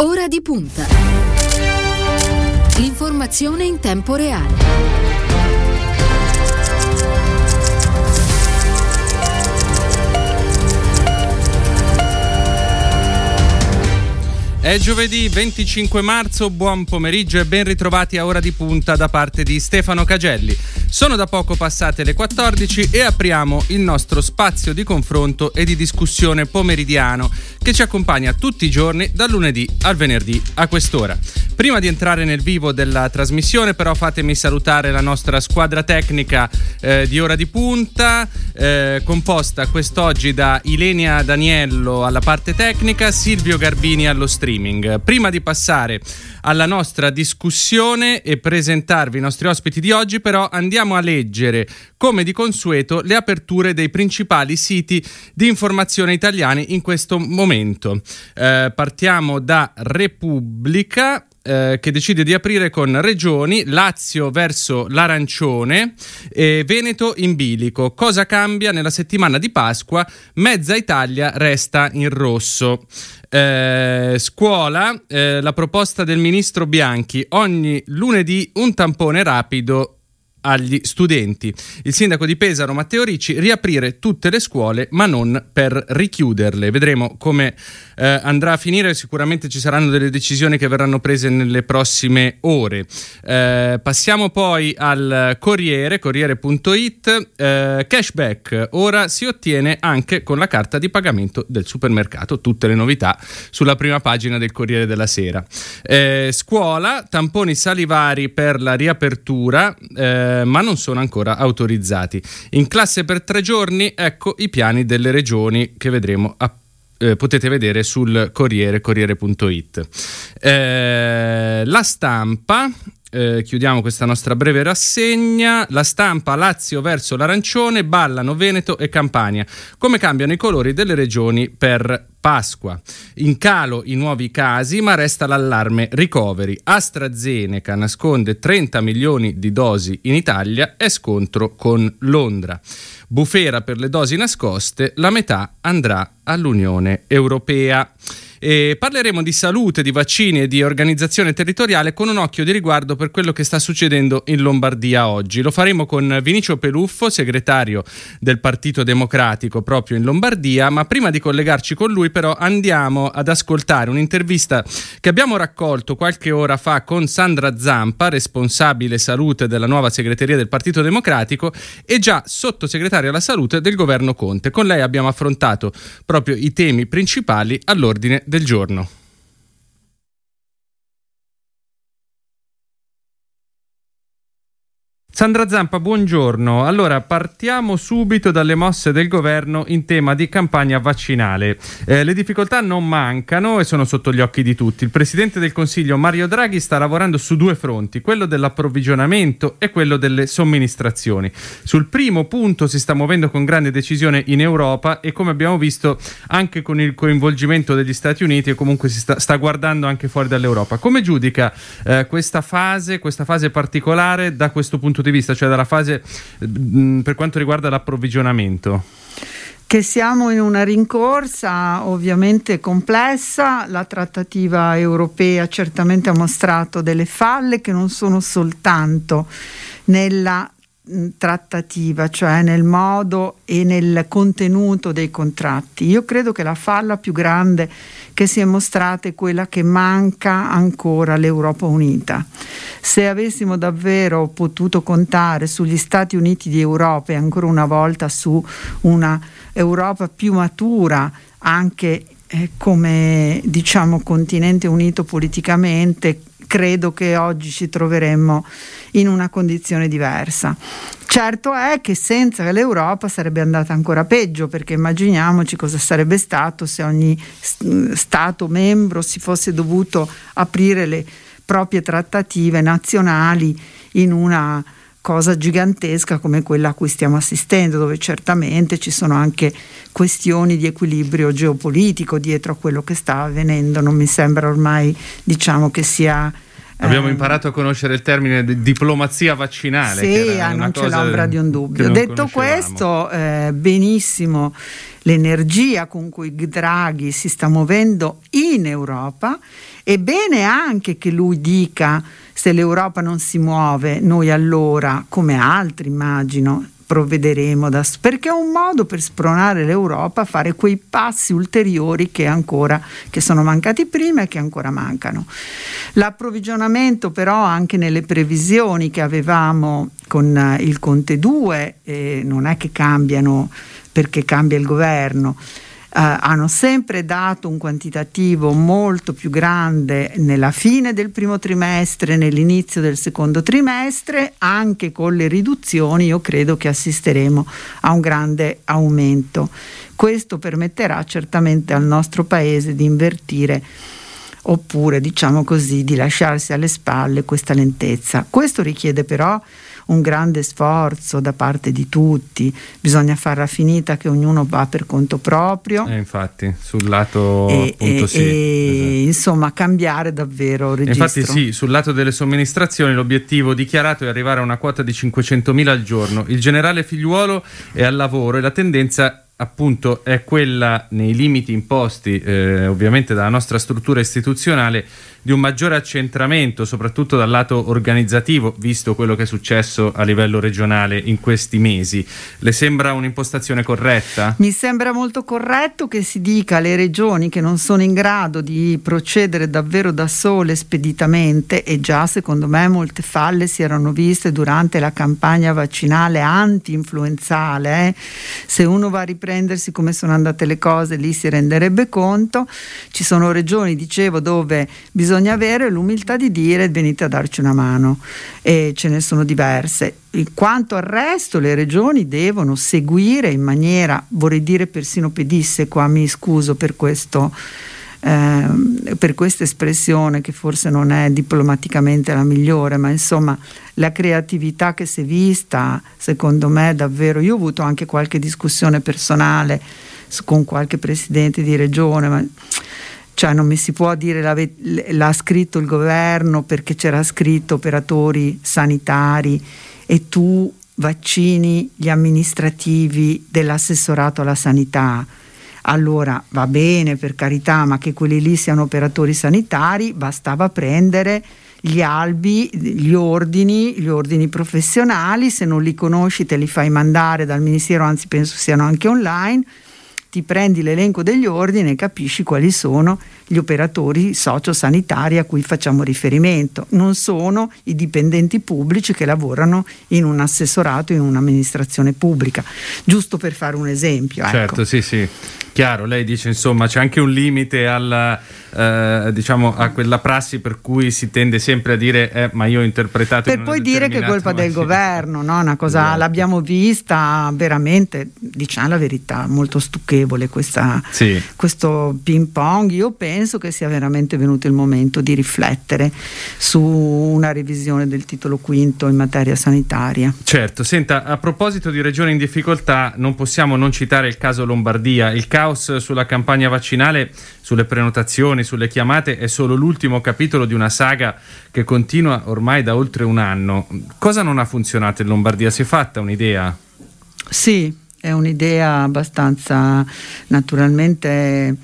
Ora di punta. L'informazione in tempo reale. È giovedì 25 marzo, buon pomeriggio e ben ritrovati a ora di punta da parte di Stefano Cagelli. Sono da poco passate le 14 e apriamo il nostro spazio di confronto e di discussione pomeridiano che ci accompagna tutti i giorni dal lunedì al venerdì a quest'ora. Prima di entrare nel vivo della trasmissione però fatemi salutare la nostra squadra tecnica eh, di ora di punta eh, composta quest'oggi da Ilenia Daniello alla parte tecnica, Silvio Garbini allo stream streaming. Prima di passare alla nostra discussione e presentarvi i nostri ospiti di oggi, però andiamo a leggere, come di consueto, le aperture dei principali siti di informazione italiani in questo momento. Eh, partiamo da Repubblica eh, che decide di aprire con regioni Lazio verso l'arancione e Veneto in bilico. Cosa cambia nella settimana di Pasqua? Mezza Italia resta in rosso. Eh, scuola, eh, la proposta del ministro Bianchi, ogni lunedì un tampone rapido agli studenti. Il sindaco di Pesaro, Matteo Ricci, riaprire tutte le scuole ma non per richiuderle. Vedremo come eh, andrà a finire, sicuramente ci saranno delle decisioni che verranno prese nelle prossime ore. Eh, passiamo poi al Corriere, Corriere.it, eh, cashback, ora si ottiene anche con la carta di pagamento del supermercato, tutte le novità sulla prima pagina del Corriere della Sera. Eh, scuola, tamponi salivari per la riapertura, eh, eh, ma non sono ancora autorizzati. In classe per tre giorni, ecco i piani delle regioni che vedremo a eh, potete vedere sul Corriere, Corriere.it. Eh, la stampa eh, chiudiamo questa nostra breve rassegna. La stampa Lazio verso l'arancione, ballano Veneto e Campania. Come cambiano i colori delle regioni per Pasqua. In calo i nuovi casi, ma resta l'allarme ricoveri. AstraZeneca nasconde 30 milioni di dosi in Italia e scontro con Londra. Bufera per le dosi nascoste, la metà andrà all'Unione Europea. E parleremo di salute, di vaccini e di organizzazione territoriale con un occhio di riguardo per quello che sta succedendo in Lombardia oggi. Lo faremo con Vinicio Peluffo, segretario del Partito Democratico proprio in Lombardia, ma prima di collegarci con lui però andiamo ad ascoltare un'intervista che abbiamo raccolto qualche ora fa con Sandra Zampa, responsabile salute della nuova segreteria del Partito Democratico e già sottosegretario alla salute del governo Conte. Con lei abbiamo affrontato proprio i temi principali all'ordine del giorno. Sandra Zampa, buongiorno. Allora, partiamo subito dalle mosse del governo in tema di campagna vaccinale. Eh, le difficoltà non mancano e sono sotto gli occhi di tutti. Il Presidente del Consiglio Mario Draghi sta lavorando su due fronti, quello dell'approvvigionamento e quello delle somministrazioni. Sul primo punto si sta muovendo con grande decisione in Europa e come abbiamo visto anche con il coinvolgimento degli Stati Uniti e comunque si sta, sta guardando anche fuori dall'Europa. Come giudica eh, questa fase, questa fase particolare da questo punto di vista? Di vista, cioè dalla fase per quanto riguarda l'approvvigionamento? Che siamo in una rincorsa ovviamente complessa, la trattativa europea certamente ha mostrato delle falle che non sono soltanto nella trattativa, cioè nel modo e nel contenuto dei contratti. Io credo che la falla più grande che si è mostrata è quella che manca ancora l'Europa unita. Se avessimo davvero potuto contare sugli Stati Uniti di Europa e ancora una volta su una Europa più matura, anche eh, come diciamo continente unito politicamente, credo che oggi ci troveremmo in una condizione diversa. Certo è che senza l'Europa sarebbe andata ancora peggio, perché immaginiamoci cosa sarebbe stato se ogni Stato membro si fosse dovuto aprire le proprie trattative nazionali in una cosa gigantesca come quella a cui stiamo assistendo, dove certamente ci sono anche questioni di equilibrio geopolitico dietro a quello che sta avvenendo. Non mi sembra ormai diciamo, che sia Abbiamo eh, imparato a conoscere il termine di diplomazia vaccinale. Sì, ah, non c'è l'ombra di un dubbio. Detto questo, eh, benissimo l'energia con cui Draghi si sta muovendo in Europa è bene anche che lui dica se l'Europa non si muove, noi allora, come altri immagino, provvederemo da, perché è un modo per spronare l'Europa a fare quei passi ulteriori che ancora che sono mancati prima e che ancora mancano. L'approvvigionamento però anche nelle previsioni che avevamo con eh, il Conte 2 eh, non è che cambiano perché cambia il governo hanno sempre dato un quantitativo molto più grande nella fine del primo trimestre, nell'inizio del secondo trimestre, anche con le riduzioni io credo che assisteremo a un grande aumento. Questo permetterà certamente al nostro Paese di invertire oppure diciamo così di lasciarsi alle spalle questa lentezza. Questo richiede però un grande sforzo da parte di tutti, bisogna farla finita che ognuno va per conto proprio. Eh, infatti, sul lato e, e, sì, e esatto. insomma cambiare davvero registro. Infatti sì, sul lato delle somministrazioni l'obiettivo dichiarato è arrivare a una quota di 500.000 al giorno. Il generale figliuolo è al lavoro e la tendenza appunto è quella nei limiti imposti eh, ovviamente dalla nostra struttura istituzionale di un maggiore accentramento, soprattutto dal lato organizzativo, visto quello che è successo a livello regionale in questi mesi. Le sembra un'impostazione corretta? Mi sembra molto corretto che si dica alle regioni che non sono in grado di procedere davvero da sole speditamente e già secondo me molte falle si erano viste durante la campagna vaccinale anti-influenzale. Eh? Se uno va a riprendersi come sono andate le cose lì si renderebbe conto. Ci sono regioni, dicevo, dove bisogna avere l'umiltà di dire venite a darci una mano e ce ne sono diverse. Quanto al resto le regioni devono seguire in maniera, vorrei dire persino pedisse, qua mi scuso per questo. Eh, per questa espressione che forse non è diplomaticamente la migliore, ma insomma la creatività che si è vista, secondo me davvero, io ho avuto anche qualche discussione personale con qualche presidente di regione, ma cioè non mi si può dire l'ha scritto il governo perché c'era scritto operatori sanitari e tu vaccini gli amministrativi dell'assessorato alla sanità. Allora va bene per carità, ma che quelli lì siano operatori sanitari, bastava prendere gli albi, gli ordini, gli ordini professionali, se non li conosci te li fai mandare dal Ministero, anzi penso siano anche online ti prendi l'elenco degli ordini e capisci quali sono gli operatori sociosanitari a cui facciamo riferimento. Non sono i dipendenti pubblici che lavorano in un assessorato, in un'amministrazione pubblica, giusto per fare un esempio. Ecco. Certo, sì, sì. Chiaro, lei dice insomma c'è anche un limite alla, eh, diciamo, a quella prassi per cui si tende sempre a dire eh, ma io ho interpretato... Per poi dire che è colpa del sì. governo, no? Una cosa esatto. l'abbiamo vista veramente, diciamo la verità, molto stucchevole questa, sì. questo ping pong. Io penso che sia veramente venuto il momento di riflettere su una revisione del titolo quinto in materia sanitaria. Certo, senta, a proposito di regioni in difficoltà non possiamo non citare il caso Lombardia, il caos sulla campagna vaccinale, sulle prenotazioni, sulle chiamate è solo l'ultimo capitolo di una saga che continua ormai da oltre un anno. Cosa non ha funzionato in Lombardia? Si è fatta un'idea? Sì, è un'idea abbastanza naturalmente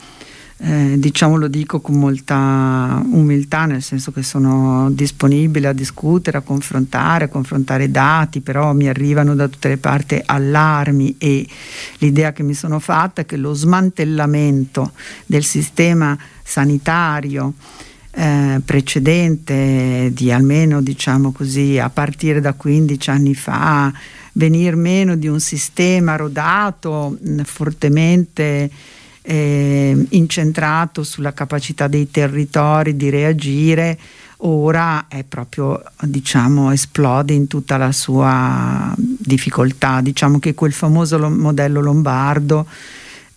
eh, diciamo lo dico con molta umiltà, nel senso che sono disponibile a discutere, a confrontare, a confrontare dati, però mi arrivano da tutte le parti allarmi e l'idea che mi sono fatta è che lo smantellamento del sistema sanitario eh, precedente di almeno diciamo così a partire da 15 anni fa venir meno di un sistema rodato mh, fortemente eh, incentrato sulla capacità dei territori di reagire, ora è proprio, diciamo, esplode in tutta la sua difficoltà. Diciamo che quel famoso lo- modello lombardo,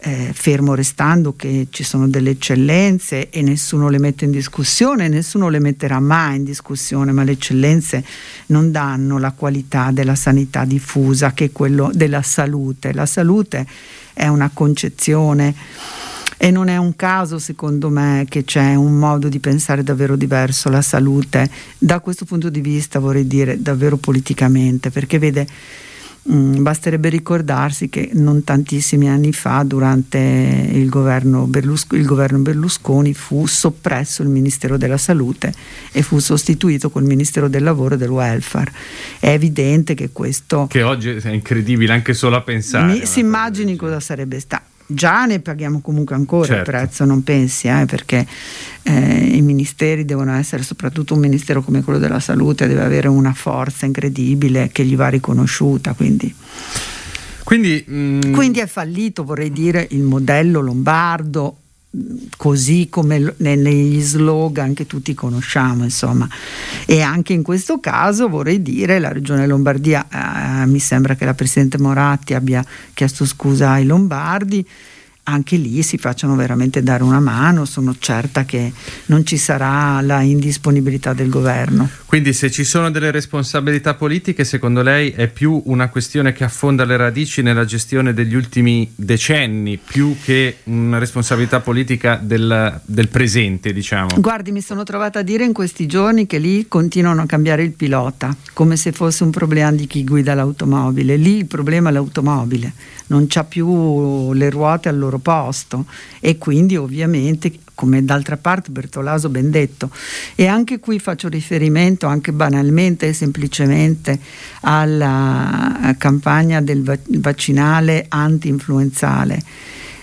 eh, fermo restando che ci sono delle eccellenze e nessuno le mette in discussione, nessuno le metterà mai in discussione, ma le eccellenze non danno la qualità della sanità diffusa che è quello della salute. La salute è una concezione e non è un caso secondo me che c'è un modo di pensare davvero diverso la salute da questo punto di vista vorrei dire davvero politicamente perché vede Mm, basterebbe ricordarsi che non tantissimi anni fa, durante il governo, Berlusconi, il governo, Berlusconi, fu soppresso il Ministero della Salute e fu sostituito col Ministero del Lavoro e del Welfare. È evidente che questo... Che oggi è incredibile anche solo a pensare. Mi, si immagini cosa sarebbe stato già ne paghiamo comunque ancora certo. il prezzo, non pensi, eh, perché eh, i ministeri devono essere, soprattutto un ministero come quello della salute, deve avere una forza incredibile che gli va riconosciuta. Quindi. Quindi, mm... quindi è fallito, vorrei dire, il modello lombardo così come negli slogan che tutti conosciamo, insomma. E anche in questo caso vorrei dire la Regione Lombardia, eh, mi sembra che la Presidente Moratti abbia chiesto scusa ai lombardi anche lì si facciano veramente dare una mano, sono certa che non ci sarà la indisponibilità del governo. Quindi se ci sono delle responsabilità politiche, secondo lei è più una questione che affonda le radici nella gestione degli ultimi decenni, più che una responsabilità politica del, del presente, diciamo? Guardi, mi sono trovata a dire in questi giorni che lì continuano a cambiare il pilota, come se fosse un problema di chi guida l'automobile. Lì il problema è l'automobile, non c'ha più le ruote al loro loro posto. E quindi ovviamente come d'altra parte Bertolaso ben detto e anche qui faccio riferimento anche banalmente e semplicemente alla campagna del vaccinale anti-influenzale.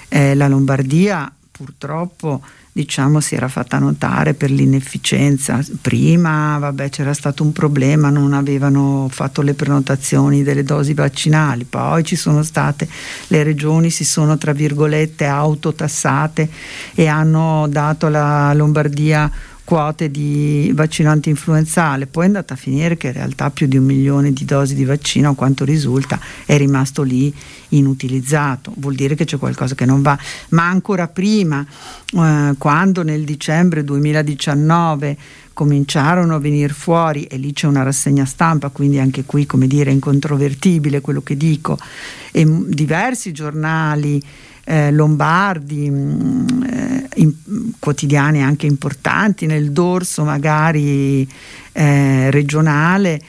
Eh, la Lombardia purtroppo diciamo si era fatta notare per l'inefficienza. Prima vabbè, c'era stato un problema, non avevano fatto le prenotazioni delle dosi vaccinali, poi ci sono state le regioni si sono tra virgolette autotassate e hanno dato alla Lombardia quote di vaccino anti-influenzale, poi è andata a finire che in realtà più di un milione di dosi di vaccino, a quanto risulta, è rimasto lì inutilizzato, vuol dire che c'è qualcosa che non va, ma ancora prima, eh, quando nel dicembre 2019 cominciarono a venire fuori e lì c'è una rassegna stampa, quindi anche qui come dire incontrovertibile quello che dico, e diversi giornali eh, lombardi, mh, mm, eh, in, quotidiani anche importanti, nel dorso magari eh, regionale,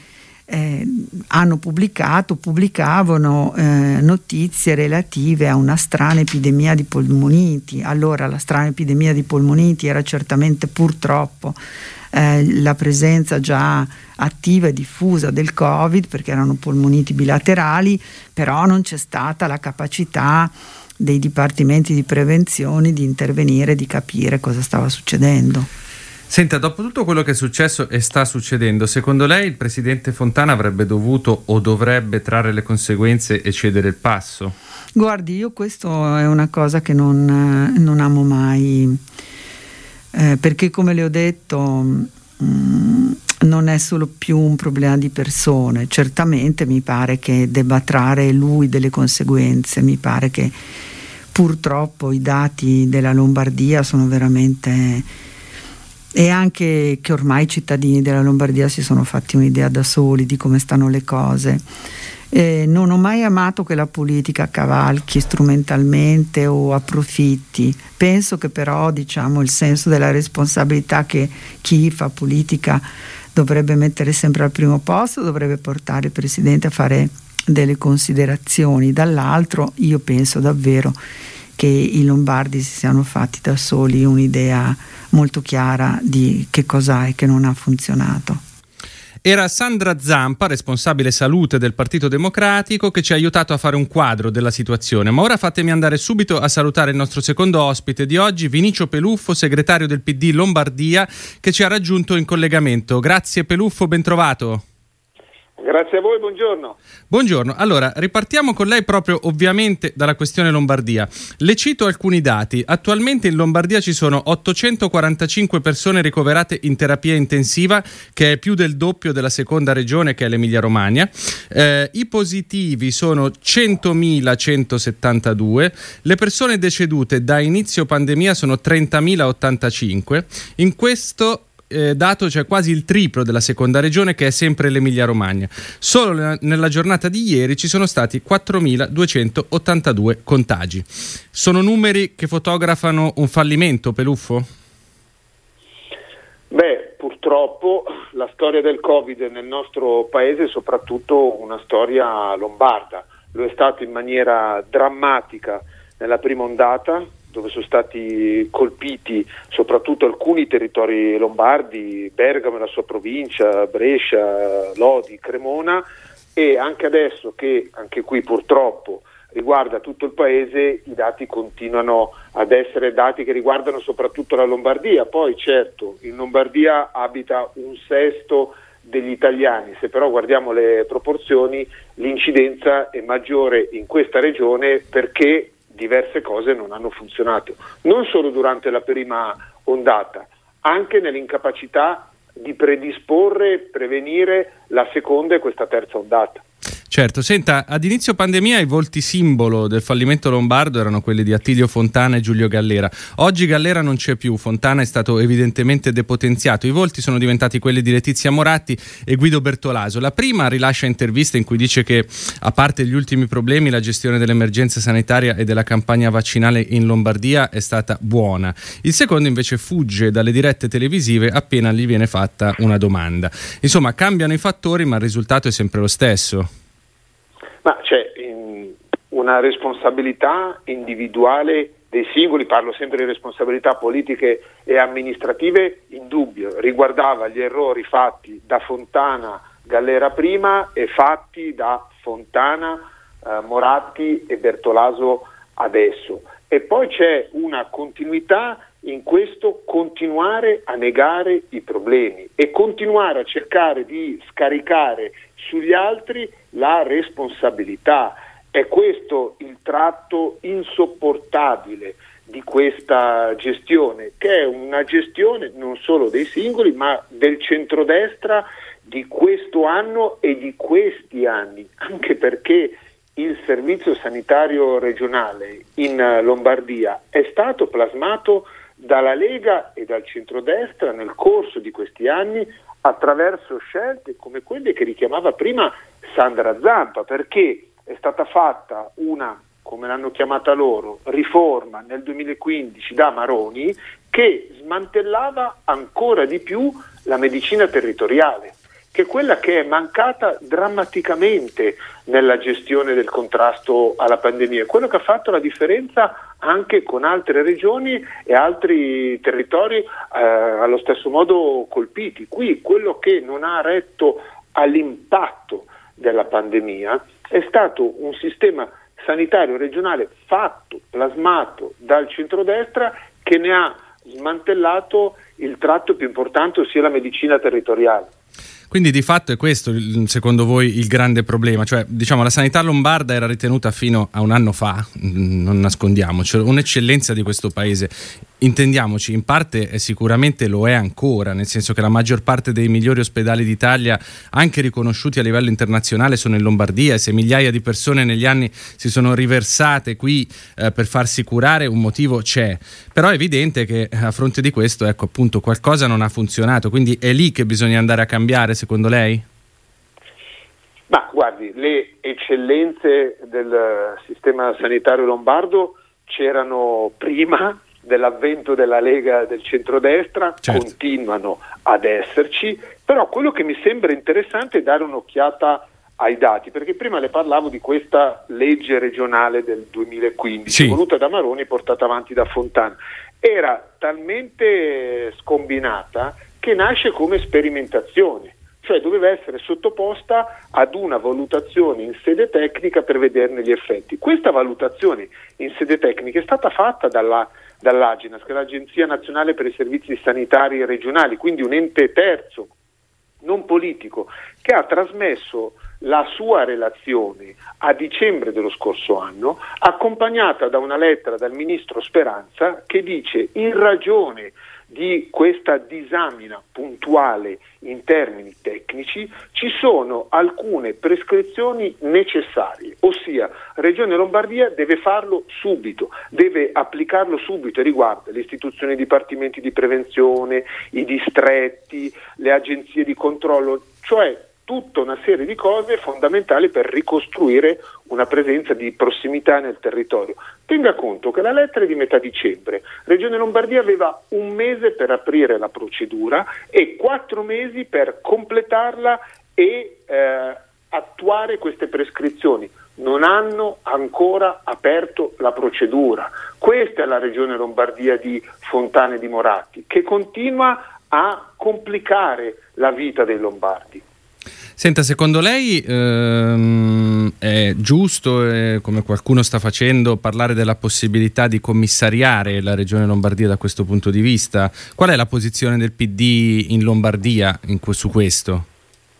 eh, hanno pubblicato, pubblicavano eh, notizie relative a una strana epidemia di polmoniti. Allora la strana epidemia di polmoniti era certamente purtroppo eh, la presenza già attiva e diffusa del Covid perché erano polmoniti bilaterali, però non c'è stata la capacità dei dipartimenti di prevenzione di intervenire, di capire cosa stava succedendo. Senta, dopo tutto quello che è successo e sta succedendo, secondo lei il presidente Fontana avrebbe dovuto o dovrebbe trarre le conseguenze e cedere il passo? Guardi, io questo è una cosa che non, non amo mai, eh, perché come le ho detto mh, mm, non è solo più un problema di persone, certamente mi pare che debba trarre lui delle conseguenze, mi pare che purtroppo i dati della Lombardia sono veramente e anche che ormai i cittadini della Lombardia si sono fatti un'idea da soli di come stanno le cose. Eh, non ho mai amato che la politica cavalchi strumentalmente o approfitti. Penso che però diciamo, il senso della responsabilità che chi fa politica dovrebbe mettere sempre al primo posto, dovrebbe portare il Presidente a fare delle considerazioni. Dall'altro io penso davvero che i lombardi si siano fatti da soli un'idea molto chiara di che cosa è che non ha funzionato. Era Sandra Zampa, responsabile salute del Partito Democratico, che ci ha aiutato a fare un quadro della situazione. Ma ora fatemi andare subito a salutare il nostro secondo ospite di oggi, Vinicio Peluffo, segretario del PD Lombardia, che ci ha raggiunto in collegamento. Grazie Peluffo, ben trovato. Grazie a voi, buongiorno. Buongiorno, allora ripartiamo con lei proprio ovviamente dalla questione Lombardia. Le cito alcuni dati. Attualmente in Lombardia ci sono 845 persone ricoverate in terapia intensiva, che è più del doppio della seconda regione che è l'Emilia Romagna. Eh, I positivi sono 100.172, le persone decedute da inizio pandemia sono 30.085. In questo eh, dato cioè quasi il triplo della seconda regione che è sempre l'Emilia Romagna. Solo nella giornata di ieri ci sono stati 4.282 contagi. Sono numeri che fotografano un fallimento, Peluffo? Beh, purtroppo la storia del Covid nel nostro paese è soprattutto una storia lombarda. Lo è stato in maniera drammatica nella prima ondata, dove sono stati colpiti soprattutto alcuni territori lombardi, Bergamo e la sua provincia, Brescia, Lodi, Cremona e anche adesso che anche qui purtroppo riguarda tutto il paese, i dati continuano ad essere dati che riguardano soprattutto la Lombardia. Poi certo, in Lombardia abita un sesto degli italiani, se però guardiamo le proporzioni l'incidenza è maggiore in questa regione perché diverse cose non hanno funzionato, non solo durante la prima ondata, anche nell'incapacità di predisporre, prevenire la seconda e questa terza ondata. Certo, senta, ad inizio pandemia i volti simbolo del fallimento lombardo erano quelli di Attilio Fontana e Giulio Gallera. Oggi Gallera non c'è più, Fontana è stato evidentemente depotenziato. I volti sono diventati quelli di Letizia Moratti e Guido Bertolaso. La prima rilascia interviste in cui dice che, a parte gli ultimi problemi, la gestione dell'emergenza sanitaria e della campagna vaccinale in Lombardia è stata buona. Il secondo invece fugge dalle dirette televisive appena gli viene fatta una domanda. Insomma, cambiano i fattori, ma il risultato è sempre lo stesso. Ma c'è una responsabilità individuale dei singoli, parlo sempre di responsabilità politiche e amministrative, in dubbio, riguardava gli errori fatti da Fontana Gallera prima e fatti da Fontana, eh, Moratti e Bertolaso adesso. E poi c'è una continuità in questo continuare a negare i problemi e continuare a cercare di scaricare sugli altri la responsabilità. È questo il tratto insopportabile di questa gestione, che è una gestione non solo dei singoli, ma del centrodestra di questo anno e di questi anni, anche perché il servizio sanitario regionale in Lombardia è stato plasmato dalla Lega e dal centrodestra nel corso di questi anni attraverso scelte come quelle che richiamava prima Sandra Zampa, perché è stata fatta una, come l'hanno chiamata loro, riforma nel 2015 da Maroni che smantellava ancora di più la medicina territoriale che è quella che è mancata drammaticamente nella gestione del contrasto alla pandemia, quello che ha fatto la differenza anche con altre regioni e altri territori eh, allo stesso modo colpiti. Qui quello che non ha retto all'impatto della pandemia è stato un sistema sanitario regionale fatto, plasmato dal centrodestra che ne ha smantellato il tratto più importante, ossia la medicina territoriale. Quindi di fatto è questo, secondo voi, il grande problema? Cioè, diciamo, la sanità lombarda era ritenuta fino a un anno fa, non nascondiamoci, un'eccellenza di questo paese. Intendiamoci, in parte sicuramente lo è ancora, nel senso che la maggior parte dei migliori ospedali d'Italia, anche riconosciuti a livello internazionale, sono in Lombardia e se migliaia di persone negli anni si sono riversate qui eh, per farsi curare, un motivo c'è. Però è evidente che a fronte di questo, ecco, appunto, qualcosa non ha funzionato, quindi è lì che bisogna andare a cambiare, secondo lei? Ma guardi, le eccellenze del sistema sanitario lombardo c'erano prima dell'avvento della Lega del centrodestra, certo. continuano ad esserci, però quello che mi sembra interessante è dare un'occhiata ai dati, perché prima le parlavo di questa legge regionale del 2015, sì. voluta da Maroni e portata avanti da Fontana. Era talmente scombinata che nasce come sperimentazione cioè doveva essere sottoposta ad una valutazione in sede tecnica per vederne gli effetti. Questa valutazione in sede tecnica è stata fatta dalla, dall'Aginas, che è l'Agenzia Nazionale per i Servizi Sanitari Regionali, quindi un ente terzo, non politico, che ha trasmesso la sua relazione a dicembre dello scorso anno, accompagnata da una lettera dal ministro Speranza che dice in ragione di questa disamina puntuale in termini tecnici, ci sono alcune prescrizioni necessarie, ossia Regione Lombardia deve farlo subito, deve applicarlo subito e riguarda le istituzioni di dipartimenti di prevenzione, i distretti, le agenzie di controllo, cioè tutta una serie di cose fondamentali per ricostruire una presenza di prossimità nel territorio. Tenga conto che la lettera è di metà dicembre, Regione Lombardia aveva un mese per aprire la procedura e quattro mesi per completarla e eh, attuare queste prescrizioni. Non hanno ancora aperto la procedura. Questa è la Regione Lombardia di Fontane di Moratti, che continua a complicare la vita dei lombardi. Senta, secondo lei ehm, è giusto, eh, come qualcuno sta facendo, parlare della possibilità di commissariare la Regione Lombardia da questo punto di vista? Qual è la posizione del PD in Lombardia in, su questo?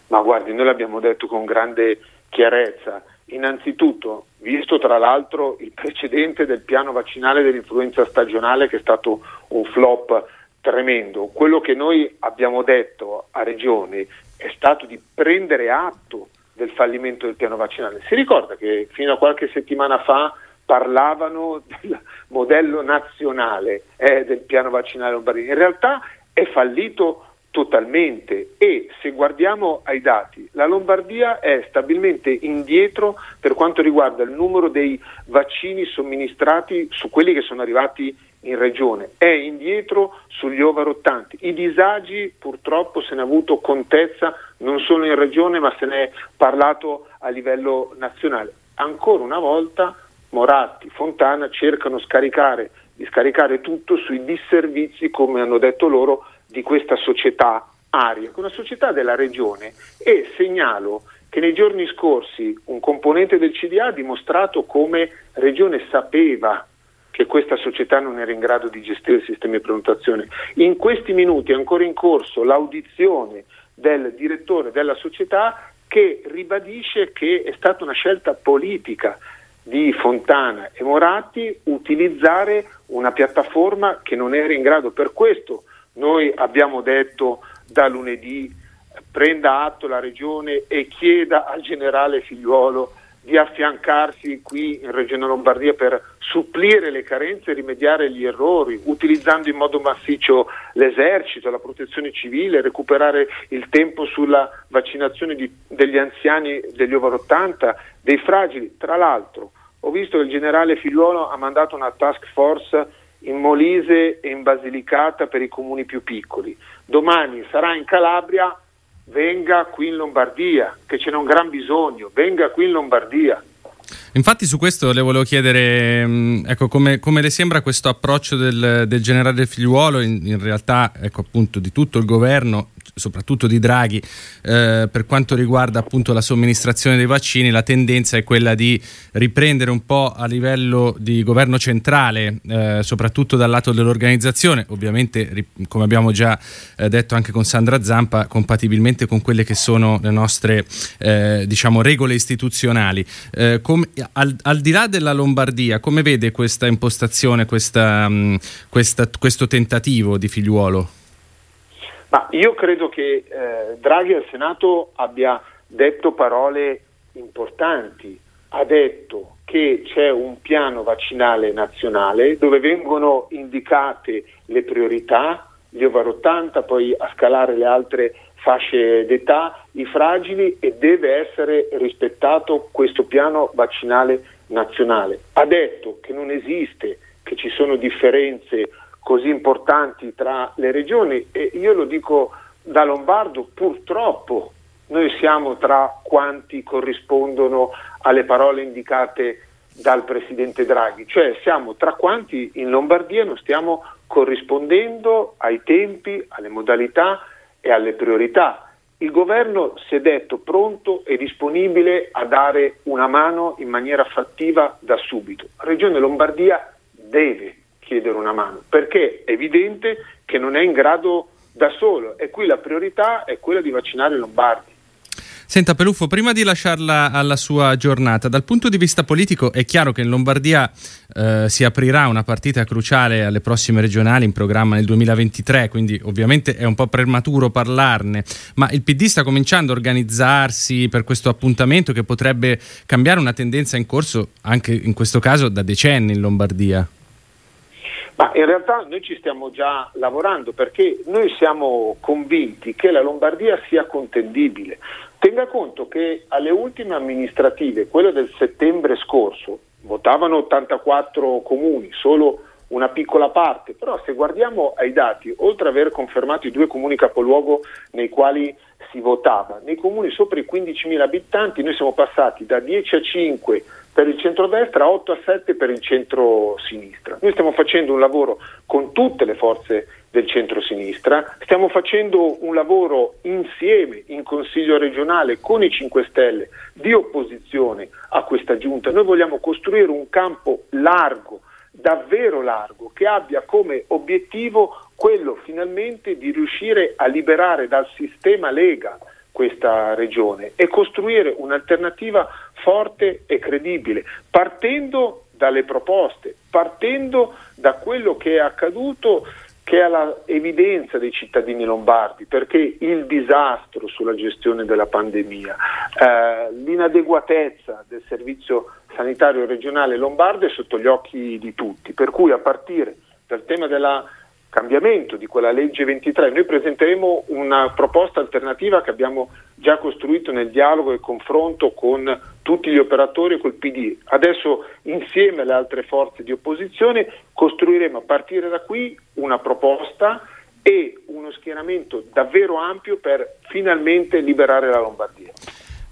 Ma guardi, noi l'abbiamo detto con grande chiarezza. Innanzitutto, visto tra l'altro il precedente del piano vaccinale dell'influenza stagionale che è stato un flop tremendo, quello che noi abbiamo detto a Regione è stato di prendere atto del fallimento del piano vaccinale. Si ricorda che fino a qualche settimana fa parlavano del modello nazionale eh, del piano vaccinale lombardia. In realtà è fallito totalmente e se guardiamo ai dati la Lombardia è stabilmente indietro per quanto riguarda il numero dei vaccini somministrati su quelli che sono arrivati in regione, è indietro sugli over 80. I disagi purtroppo se ne ha avuto contezza non solo in regione ma se ne è parlato a livello nazionale. Ancora una volta Moratti, Fontana cercano scaricare, di scaricare tutto sui disservizi, come hanno detto loro, di questa società aria, una società della regione e segnalo che nei giorni scorsi un componente del CDA ha dimostrato come Regione sapeva che questa società non era in grado di gestire il sistema di prenotazione. In questi minuti è ancora in corso l'audizione del direttore della società che ribadisce che è stata una scelta politica di Fontana e Moratti utilizzare una piattaforma che non era in grado. Per questo noi abbiamo detto da lunedì prenda atto la Regione e chieda al generale Figliuolo di affiancarsi qui in Regione Lombardia per supplire le carenze e rimediare gli errori, utilizzando in modo massiccio l'esercito, la protezione civile, recuperare il tempo sulla vaccinazione di, degli anziani degli over 80, dei fragili. Tra l'altro ho visto che il generale Figliuolo ha mandato una task force in Molise e in Basilicata per i comuni più piccoli. Domani sarà in Calabria venga qui in Lombardia, che ce n'è un gran bisogno, venga qui in Lombardia. Infatti su questo le volevo chiedere mm, ecco, come, come, le sembra questo approccio del, del generale Figliuolo in, in realtà ecco, appunto, di tutto il governo soprattutto di Draghi, eh, per quanto riguarda appunto la somministrazione dei vaccini, la tendenza è quella di riprendere un po' a livello di governo centrale, eh, soprattutto dal lato dell'organizzazione, ovviamente come abbiamo già eh, detto anche con Sandra Zampa, compatibilmente con quelle che sono le nostre eh, diciamo, regole istituzionali. Eh, come, al, al, di là della Lombardia, come vede questa impostazione, questa, mh, mm, questa, questo tentativo di figliuolo? Ma io credo che eh, Draghi al Senato abbia detto parole importanti, ha detto che c'è un piano vaccinale nazionale dove vengono indicate le priorità, gli over 80, poi a scalare le altre fasce d'età, i fragili e deve essere rispettato questo piano vaccinale nazionale. Ha detto che non esiste, che ci sono differenze così importanti tra le regioni e io lo dico da Lombardo, purtroppo noi siamo tra quanti corrispondono alle parole indicate dal Presidente Draghi, cioè siamo tra quanti in Lombardia non stiamo corrispondendo ai tempi, alle modalità e alle priorità. Il governo si è detto pronto e disponibile a dare una mano in maniera fattiva da subito. Regione Lombardia deve chiedere una mano, perché è evidente che non è in grado da solo e qui la priorità è quella di vaccinare i lombardi. Senta Peluffo, prima di lasciarla alla sua giornata, dal punto di vista politico è chiaro che in Lombardia eh, si aprirà una partita cruciale alle prossime regionali in programma nel 2023, quindi ovviamente è un po' prematuro parlarne, ma il PD sta cominciando a organizzarsi per questo appuntamento che potrebbe cambiare una tendenza in corso anche in questo caso da decenni in Lombardia. Ma in realtà noi ci stiamo già lavorando perché noi siamo convinti che la Lombardia sia contendibile. Tenga conto che alle ultime amministrative, quelle del settembre scorso, votavano 84 comuni, solo una piccola parte, però se guardiamo ai dati, oltre ad aver confermato i due comuni capoluogo nei quali si votava, nei comuni sopra i 15.000 abitanti noi siamo passati da 10 a 5 per il centrodestra, 8 a 7 per il centro-sinistra. Noi stiamo facendo un lavoro con tutte le forze del centro-sinistra, stiamo facendo un lavoro insieme in Consiglio regionale con i 5 Stelle di opposizione a questa giunta. Noi vogliamo costruire un campo largo, davvero largo, che abbia come obiettivo quello finalmente di riuscire a liberare dal sistema Lega questa regione e costruire un'alternativa forte e credibile, partendo dalle proposte, partendo da quello che è accaduto che ha l'evidenza dei cittadini lombardi, perché il disastro sulla gestione della pandemia, eh, l'inadeguatezza del servizio sanitario regionale lombardo è sotto gli occhi di tutti, per cui a partire dal tema della cambiamento di quella legge 23. Noi presenteremo una proposta alternativa che abbiamo già costruito nel dialogo e confronto con tutti gli operatori e col PD. Adesso insieme alle altre forze di opposizione costruiremo a partire da qui una proposta e uno schieramento davvero ampio per finalmente liberare la Lombardia.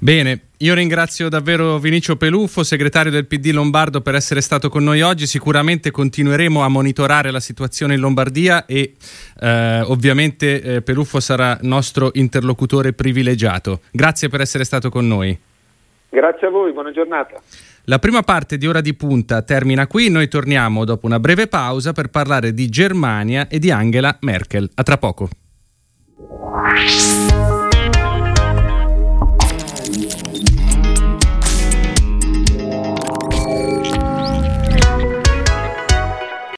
Bene, io ringrazio davvero Vinicio Peluffo, segretario del PD Lombardo, per essere stato con noi oggi. Sicuramente continueremo a monitorare la situazione in Lombardia e eh, ovviamente eh, Peluffo sarà nostro interlocutore privilegiato. Grazie per essere stato con noi. Grazie a voi, buona giornata. La prima parte di Ora di Punta termina qui, noi torniamo dopo una breve pausa per parlare di Germania e di Angela Merkel. A tra poco.